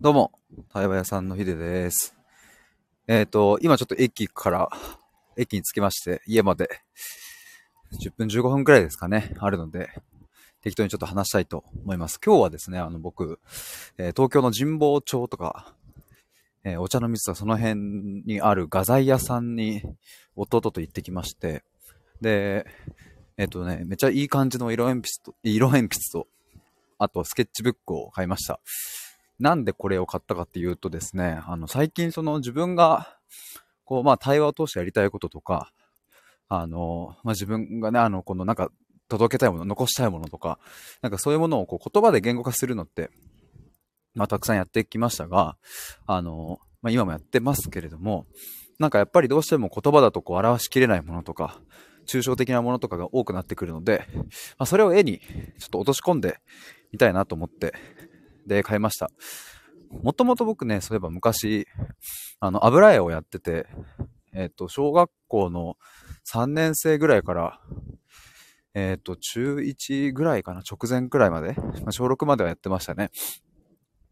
どうも、対話屋さんのひでです。えっ、と、今ちょっと駅から、駅に着きまして、家まで10分15分くらいですかね、あるので、適当にちょっと話したいと思います。今日はですね、あの僕、えー東京の神保町とか、えーお茶の水とかその辺にある画材屋さんに弟と行ってきまして、で、えっ、とね、めっちゃいい感じの色鉛筆と、色鉛筆と、あとスケッチブックを買いました。なんでこれを買ったかっていうとですね、あの、最近その自分が、こう、まあ、対話を通してやりたいこととか、あの、まあ、自分がね、あの、このなんか、届けたいもの、残したいものとか、なんかそういうものをこう言葉で言語化するのって、まあ、たくさんやってきましたが、あの、まあ、今もやってますけれども、なんかやっぱりどうしても言葉だとこう表しきれないものとか、抽象的なものとかが多くなってくるので、まあ、それを絵にちょっと落とし込んでみたいなと思って、で、買いました。もともと僕ね、そういえば昔、あの、油絵をやってて、えっ、と、小学校の3年生ぐらいから、えっ、と、中1ぐらいかな、直前くらいまで、まあ、小6まではやってましたね。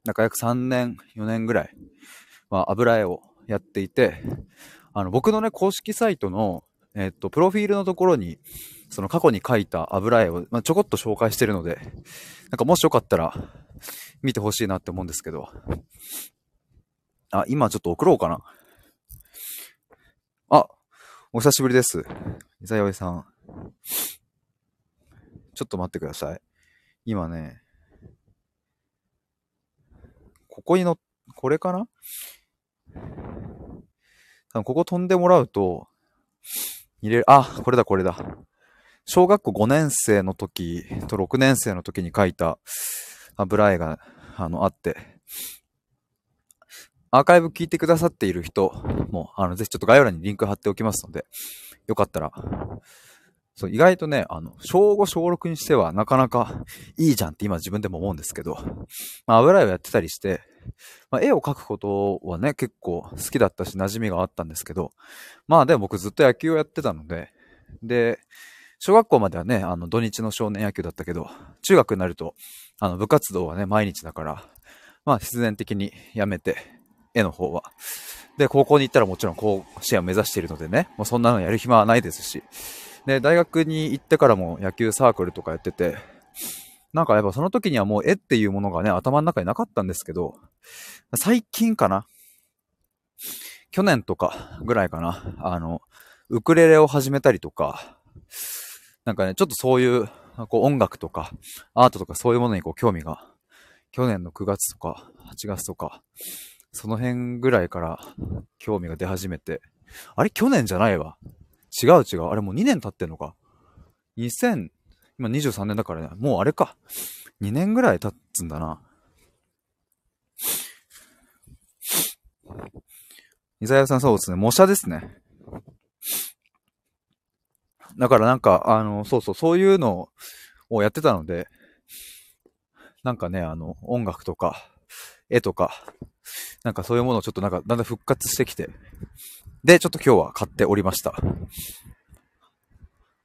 なんか約3年、4年ぐらい、まあ、油絵をやっていて、あの、僕のね、公式サイトの、えっ、と、プロフィールのところに、その過去に描いた油絵を、まあ、ちょこっと紹介してるので、なんかもしよかったら、見てほしいなって思うんですけど。あ、今ちょっと送ろうかな。あ、お久しぶりです。伊沢葵さん。ちょっと待ってください。今ね、ここにの、これかな？多分ここ飛んでもらうと、入れる、あ、これだこれだ。小学校5年生の時と6年生の時に書いた油絵が、あの、あって、アーカイブ聞いてくださっている人も、あの、ぜひちょっと概要欄にリンク貼っておきますので、よかったら、そう、意外とね、あの、小5、小6にしてはなかなかいいじゃんって今自分でも思うんですけど、まあ、油絵をやってたりして、まあ、絵を描くことはね、結構好きだったし、馴染みがあったんですけど、まあでも僕ずっと野球をやってたので、で、小学校まではね、あの、土日の少年野球だったけど、中学になると、あの、部活動はね、毎日だから、まあ、必然的にやめて、絵の方は。で、高校に行ったらもちろん甲子園を目指しているのでね、もうそんなのやる暇はないですし。で、大学に行ってからも野球サークルとかやってて、なんかやっぱその時にはもう絵っていうものがね、頭の中になかったんですけど、最近かな去年とかぐらいかなあの、ウクレレを始めたりとか、なんかね、ちょっとそういう、こう音楽とか、アートとかそういうものにこう興味が、去年の9月とか8月とか、その辺ぐらいから興味が出始めて、あれ去年じゃないわ。違う違う。あれもう2年経ってんのか。2000、今23年だからね、もうあれか。2年ぐらい経つんだな。伊沢さんそうですね。模写ですね。だからなんか、あの、そうそう、そういうのをやってたので、なんかね、あの、音楽とか、絵とか、なんかそういうものをちょっとなんかだんだん復活してきて、で、ちょっと今日は買っておりました。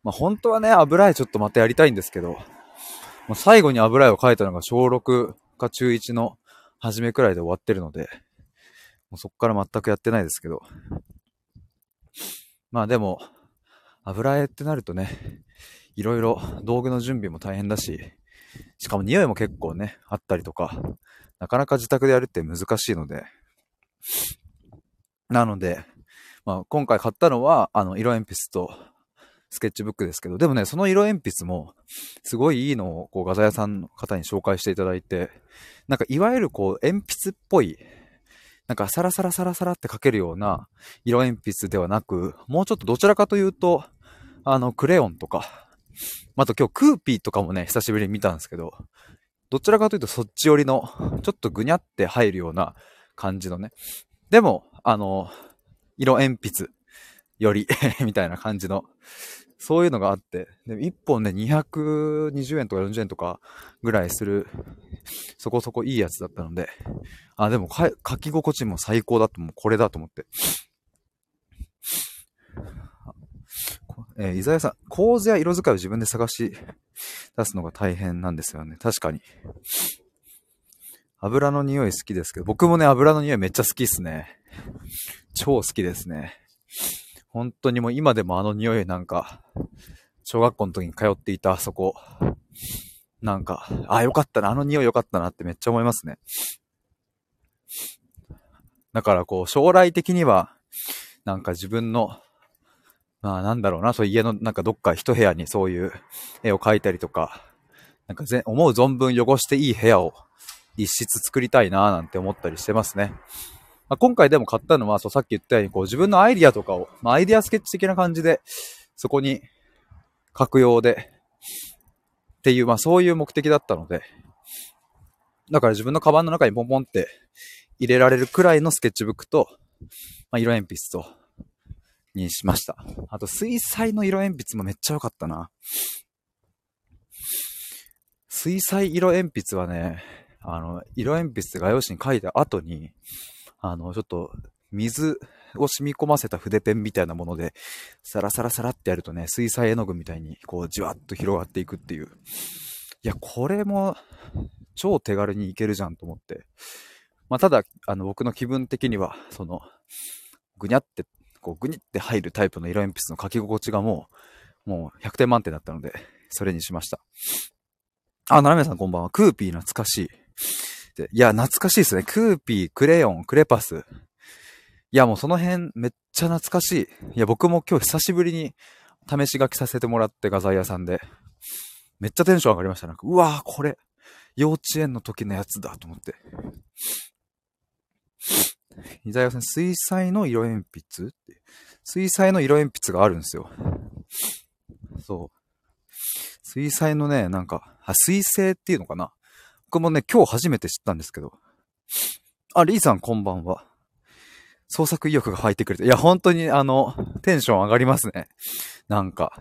まあ本当はね、油絵ちょっとまたやりたいんですけど、もう最後に油絵を描いたのが小6か中1の初めくらいで終わってるので、もうそこから全くやってないですけど。まあでも、油絵ってなるとね、いろいろ道具の準備も大変だし、しかも匂いも結構ね、あったりとか、なかなか自宅でやるって難しいので、なので、まあ今回買ったのは、あの、色鉛筆とスケッチブックですけど、でもね、その色鉛筆も、すごいいいのを、こう、画材屋さんの方に紹介していただいて、なんかいわゆるこう、鉛筆っぽい、なんかサラサラサラサラって書けるような色鉛筆ではなく、もうちょっとどちらかというと、あの、クレヨンとか、あと今日クーピーとかもね、久しぶりに見たんですけど、どちらかというとそっち寄りの、ちょっとぐにゃって入るような感じのね。でも、あの、色鉛筆より みたいな感じの、そういうのがあって、で1本ね、220円とか40円とかぐらいする、そこそこいいやつだったので、あ、でもか書き心地も最高だと思う。これだと思って。えー、伊沢さん、構図や色使いを自分で探し出すのが大変なんですよね。確かに。油の匂い好きですけど、僕もね、油の匂いめっちゃ好きっすね。超好きですね。本当にもう今でもあの匂いなんか、小学校の時に通っていたあそこ、なんか、あ、よかったな、あの匂いよかったなってめっちゃ思いますね。だからこう、将来的には、なんか自分の、まあなんだろうな、そう家のなんかどっか一部屋にそういう絵を描いたりとか、なんかぜ思う存分汚していい部屋を一室作りたいななんて思ったりしてますね。まあ、今回でも買ったのは、そうさっき言ったようにこう自分のアイディアとかを、まあアイディアスケッチ的な感じで、そこに書く用で、っていう、まあそういう目的だったので、だから自分のカバンの中にポンポンって入れられるくらいのスケッチブックと、まあ、色鉛筆と、にしました。あと水彩の色鉛筆もめっちゃ良かったな。水彩色鉛筆はね、あの、色鉛筆画用紙に書いた後に、あの、ちょっと、水を染み込ませた筆ペンみたいなもので、サラサラサラってやるとね、水彩絵の具みたいに、こう、じわっと広がっていくっていう。いや、これも、超手軽にいけるじゃんと思って。まあ、ただ、あの、僕の気分的には、その、ぐにゃって、こう、ぐにって入るタイプの色鉛筆の書き心地がもう、もう100点満点だったので、それにしました。あ、ななめさんこんばんは。クーピー懐かしい。いや、懐かしいですね。クーピー、クレヨン、クレパス。いや、もうその辺めっちゃ懐かしい。いや、僕も今日久しぶりに試し書きさせてもらって画材屋さんで。めっちゃテンション上がりました。なんか、うわーこれ、幼稚園の時のやつだと思って。伊沢さん、水彩の色鉛筆って。水彩の色鉛筆があるんですよ。そう。水彩のね、なんか、あ、水星っていうのかな僕もね、今日初めて知ったんですけど。あ、リーさんこんばんは。創作意欲が入ってくれて。いや、本当にあの、テンション上がりますね。なんか。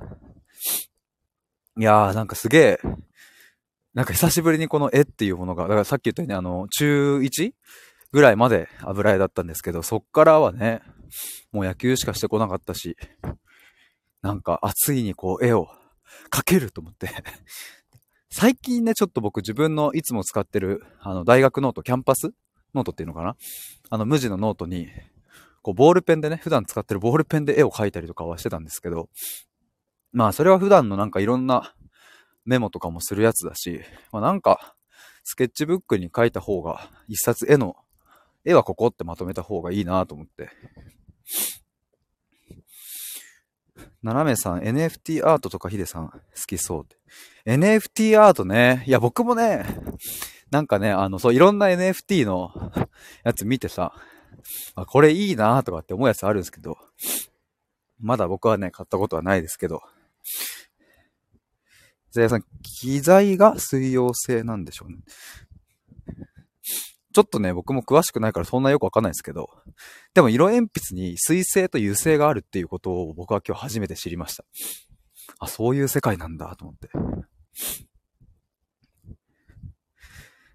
いやー、なんかすげえ、なんか久しぶりにこの絵っていうものが、だからさっき言ったようにあの、中 1? ぐらいまで油絵だったんですけど、そっからはね、もう野球しかしてこなかったし、なんか、あ、ついにこう絵を描けると思って。最近ね、ちょっと僕自分のいつも使ってる、あの、大学ノート、キャンパスノートっていうのかな？あの、無地のノートに、こう、ボールペンでね、普段使ってるボールペンで絵を描いたりとかはしてたんですけど、まあ、それは普段のなんかいろんなメモとかもするやつだし、まあなんか、スケッチブックに書いた方が、一冊絵の、絵はここってまとめた方がいいなと思って。斜めさん、NFT アートとかヒデさん好きそうって。NFT アートね。いや、僕もね、なんかね、あの、そう、いろんな NFT の やつ見てさ、あ、これいいなとかって思うやつあるんですけど、まだ僕はね、買ったことはないですけど、ザヤさん、機材が水溶性なんでしょうね。ちょっとね、僕も詳しくないからそんなよくわかんないですけど、でも色鉛筆に水性と油性があるっていうことを僕は今日初めて知りました。あ、そういう世界なんだと思って。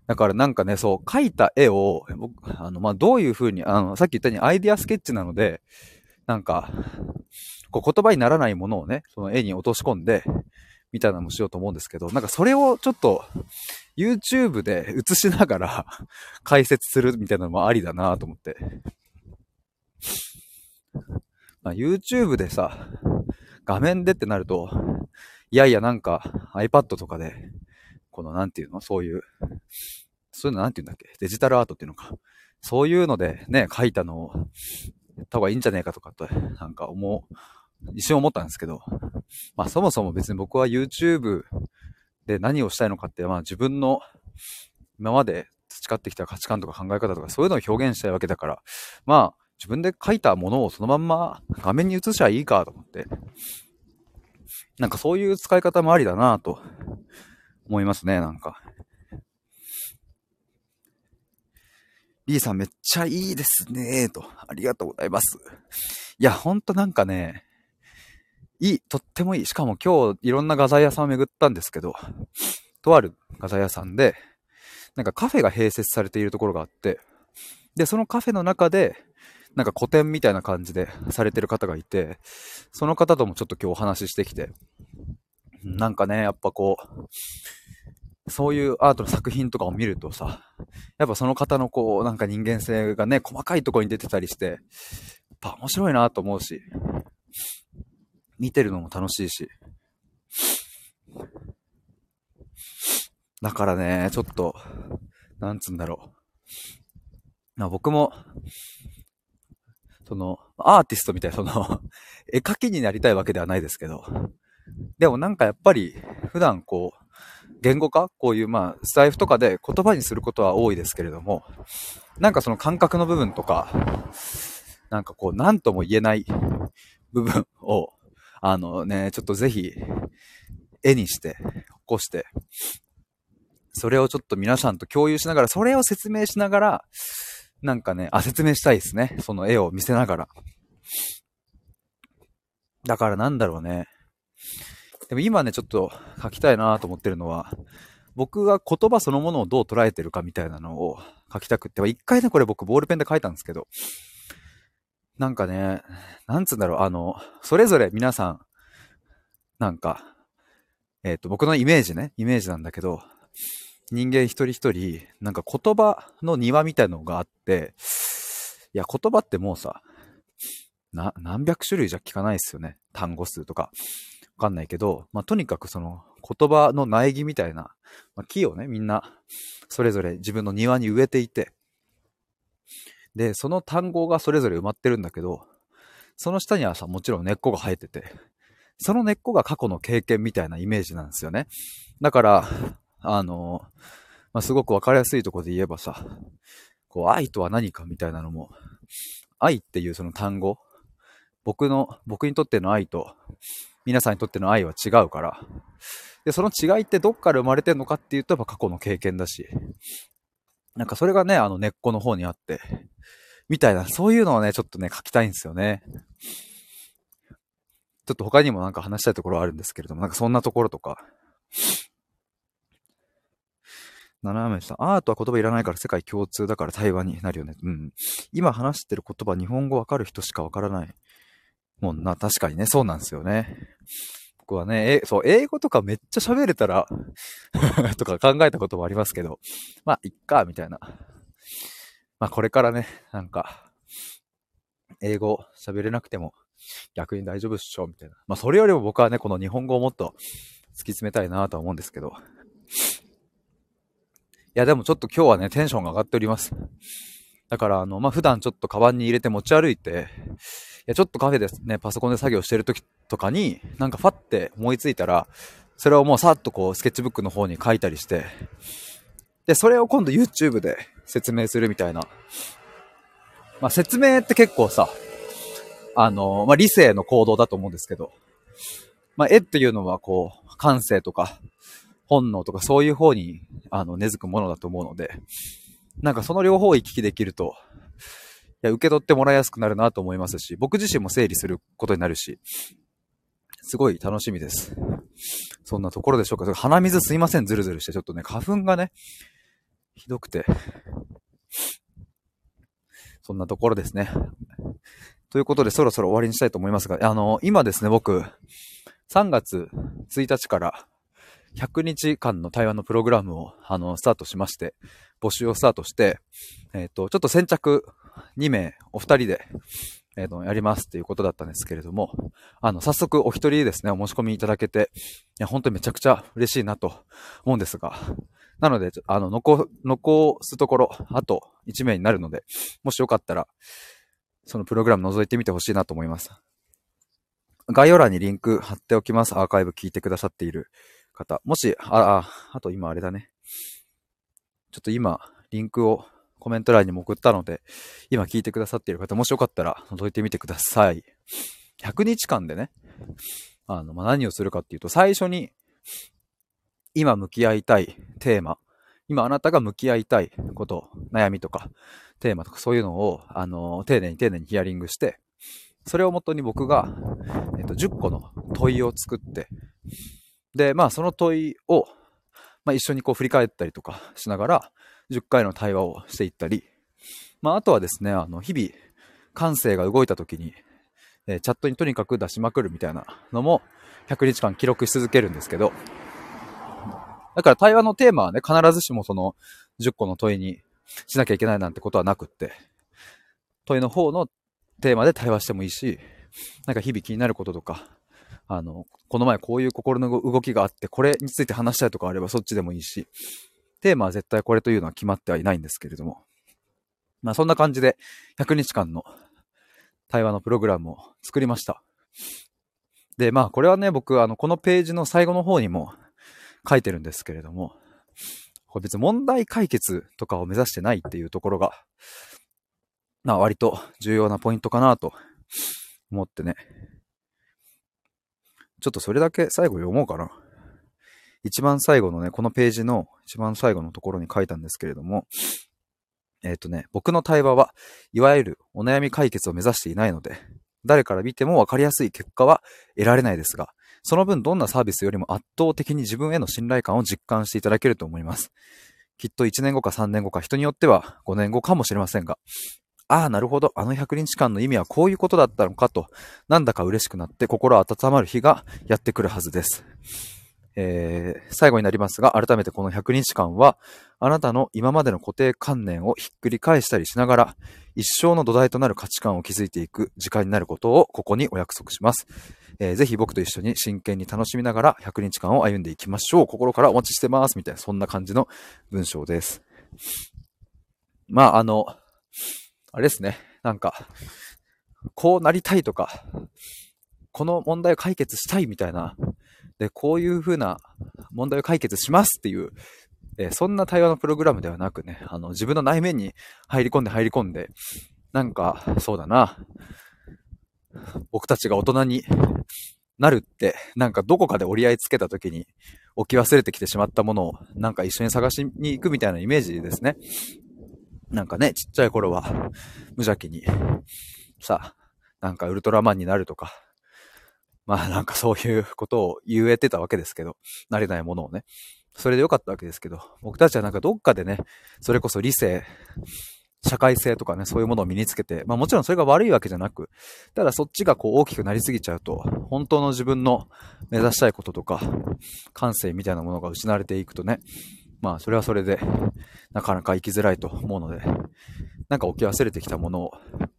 だからなんかね、そう、描いた絵を、僕、あの、まあ、どういう風に、あの、さっき言ったようにアイディアスケッチなので、なんか、こう言葉にならないものをね、その絵に落とし込んで、みたいなのもしようと思うんですけど、なんかそれをちょっと YouTube で映しながら 解説するみたいなのもありだなと思って。まあ、YouTube でさ、画面でってなると、いやいやなんか iPad とかで、このなんていうの？そういう、そういうのなんていうんだっけ？デジタルアートっていうのか。そういうのでね、書いたのをやった方がいいんじゃねえかとかと、なんか思う、一瞬思ったんですけど、まあそもそも別に僕は YouTube で何をしたいのかって、まあ自分の今まで培ってきた価値観とか考え方とかそういうのを表現したいわけだから、まあ自分で書いたものをそのまんま画面に映しちゃいいかと思って、なんかそういう使い方もありだなと思いますね、なんか。リーさんめっちゃいいですねと。ありがとうございます。いや、ほんとなんかね、いい、とってもいい。しかも今日いろんな画材屋さんを巡ったんですけど、とある画材屋さんで、なんかカフェが併設されているところがあって、で、そのカフェの中で、なんか個展みたいな感じでされてる方がいて、その方ともちょっと今日お話ししてきて、なんかね、やっぱこう、そういうアートの作品とかを見るとさ、やっぱその方のこう、なんか人間性がね、細かいところに出てたりして、やっぱ面白いなと思うし、見てるのも楽しいし。だからね、ちょっと、なんつうんだろう。まあ、僕も、その、アーティストみたいな、その絵描きになりたいわけではないですけど、でもなんかやっぱり、普段こう、言語化？こういうまあ、スタイフとかで言葉にすることは多いですけれども、なんかその感覚の部分とか、なんかこう、なんとも言えない部分を、あのね、ちょっとぜひ、絵にして、起こして、それをちょっと皆さんと共有しながら、それを説明しながら、なんかね、あ、説明したいですね。その絵を見せながら。だからなんだろうね。でも今ね、ちょっと書きたいなと思ってるのは、僕が言葉そのものをどう捉えてるかみたいなのを書きたくって、一回ね、これ僕ボールペンで書いたんですけど、なんかね、なんつうんだろう、あの、それぞれ皆さん、なんか、えっ、ー、と、僕のイメージね、イメージなんだけど、人間一人一人、なんか言葉の庭みたいのがあって、いや、言葉ってもうさ、な、何百種類じゃ聞かないですよね。単語数とか。わかんないけど、まあ、とにかくその言葉の苗木みたいな、まあ、木をね、みんなそれぞれ自分の庭に植えていて、で、その単語がそれぞれ埋まってるんだけど、その下にはさ、もちろん根っこが生えてて、その根っこが過去の経験みたいなイメージなんですよね。だから、あの、まあ、すごくわかりやすいところで言えばさ、こう、愛とは何かみたいなのも、愛っていうその単語、僕の、僕にとっての愛と、皆さんにとっての愛は違うから。で、その違いってどっから生まれてんのかっていうと、やっぱ過去の経験だし。なんかそれがね、あの根っこの方にあって、みたいな、そういうのをね、ちょっとね、書きたいんですよね。ちょっと他にもなんか話したいところはあるんですけれども、なんかそんなところとか。斜め下。アートは言葉いらないから世界共通だから対話になるよね。うん。今話してる言葉、日本語わかる人しかわからない。もんな、確かにね、そうなんですよね。僕はね、え、そう、英語とかめっちゃ喋れたら とか考えたこともありますけど、まあ、いっか、みたいな。まあ、これからね、なんか、英語喋れなくても逆に大丈夫っしょ、みたいな。まあ、それよりも僕はね、この日本語をもっと突き詰めたいなとは思うんですけど。いや、でもちょっと今日はね、テンションが上がっております。だから、あの、まあ、普段ちょっとカバンに入れて持ち歩いて、いや、ちょっとカフェでね、パソコンで作業してる時とかに、なんかファって思いついたら、それをもうさっとこう、スケッチブックの方に書いたりして、で、それを今度 YouTube で説明するみたいな。まあ、説明って結構さ、あの、まあ、理性の行動だと思うんですけど、まあ、絵っていうのはこう、感性とか、本能とかそういう方に、あの、根付くものだと思うので、なんかその両方を行き来できると、いや、受け取ってもらいやすくなるなと思いますし、僕自身も整理することになるし、すごい楽しみです。そんなところでしょうか。鼻水すいません、ずるずるして。ちょっとね、花粉がね、ひどくて。そんなところですね。ということで、そろそろ終わりにしたいと思いますが、あの、今ですね、僕、3月1日から100日間の対話のプログラムを、あの、スタートしまして、募集をスタートして、えっ、と、ちょっと先着2名、お二人で、えっ、と、やりますっていうことだったんですけれども、あの、早速お一人ですね、お申し込みいただけて、いや、本当にめちゃくちゃ嬉しいなと思うんですが、なので、あの、残、残すところ、あと1名になるので、もしよかったら、そのプログラム覗いてみてほしいなと思います。概要欄にリンク貼っておきます。アーカイブ聞いてくださっている方。もし、あ、あ、あと今あれだね。ちょっと今、リンクをコメント欄にも送ったので、今聞いてくださっている方、もしよかったら覗いてみてください。100日間でね、あの、まあ、何をするかっていうと、最初に、今向き合いたいテーマ、今あなたが向き合いたいこと、悩みとか、テーマとかそういうのを、あの、丁寧に丁寧にヒアリングして、それをもとに僕が、えっと、10個の問いを作って、で、まあその問いを、まあ一緒にこう振り返ったりとかしながら、10回の対話をしていったり、まあ、あとはですね、あの、日々、感性が動いた時に、えー、チャットにとにかく出しまくるみたいなのも、100日間記録し続けるんですけど、だから対話のテーマはね、必ずしもその10個の問いにしなきゃいけないなんてことはなくって、問いの方のテーマで対話してもいいし、なんか日々気になることとか、あの、この前こういう心の動きがあって、これについて話したいとかあればそっちでもいいし、テーマは絶対これというのは決まってはいないんですけれども、まあそんな感じで100日間の対話のプログラムを作りました。で、まあこれはね、僕、あの、このページの最後の方にも書いてるんですけれども、これ別に問題解決とかを目指してないっていうところが、まあ割と重要なポイントかなと思ってね。ちょっとそれだけ最後読もうかな。一番最後のね、このページの一番最後のところに書いたんですけれども、えっ、ー、とね、僕の対話はいわゆるお悩み解決を目指していないので、誰から見てもわかりやすい結果は得られないですが、その分どんなサービスよりも圧倒的に自分への信頼感を実感していただけると思います。きっと1年後か3年後か人によっては5年後かもしれませんが、ああ、なるほど、あの100日間の意味はこういうことだったのかと、なんだか嬉しくなって心温まる日がやってくるはずです。えー、最後になりますが、改めてこの100日間は、あなたの今までの固定観念をひっくり返したりしながら、一生の土台となる価値観を築いていく時間になることをここにお約束します。えー、ぜひ僕と一緒に真剣に楽しみながら100日間を歩んでいきましょう。心からお待ちしてます。みたいな、そんな感じの文章です。まあ、あの、あれですね。なんか、こうなりたいとか、この問題を解決したいみたいなで、こういう風な問題を解決しますっていう、えー、そんな対話のプログラムではなくね、あの、自分の内面に入り込んで入り込んで、なんか、そうだな、僕たちが大人になるって、なんかどこかで折り合いつけた時に置き忘れてきてしまったものを、なんか一緒に探しに行くみたいなイメージですね。なんかね、ちっちゃい頃は無邪気に、さ、なんかウルトラマンになるとか、まあなんかそういうことを言えてたわけですけど、慣れないものをね。それでよかったわけですけど、僕たちはなんかどっかでね、それこそ理性、社会性とかね、そういうものを身につけて、まあもちろんそれが悪いわけじゃなく、ただそっちがこう大きくなりすぎちゃうと、本当の自分の目指したいこととか、感性みたいなものが失われていくとね、まあそれはそれで、なかなか生きづらいと思うので、なんか置き忘れてきたものを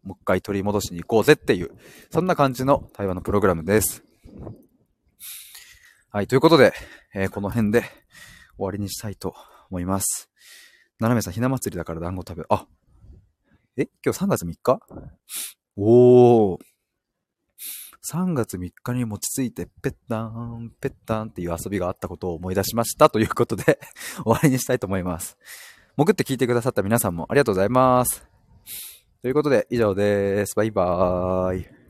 もう一回取り戻しに行こうぜっていう、そんな感じの対話のプログラムです。はい、ということで、えー、この辺で終わりにしたいと思います。ななめさん、ひな祭りだから団子食べ、あ、え？今日3月3日？おー。3月3日に餅ついて、ぺったん、ぺったんっていう遊びがあったことを思い出しましたということで 終わりにしたいと思います。潜って聞いてくださった皆さんもありがとうございます。ということで、以上です。バイバーイ。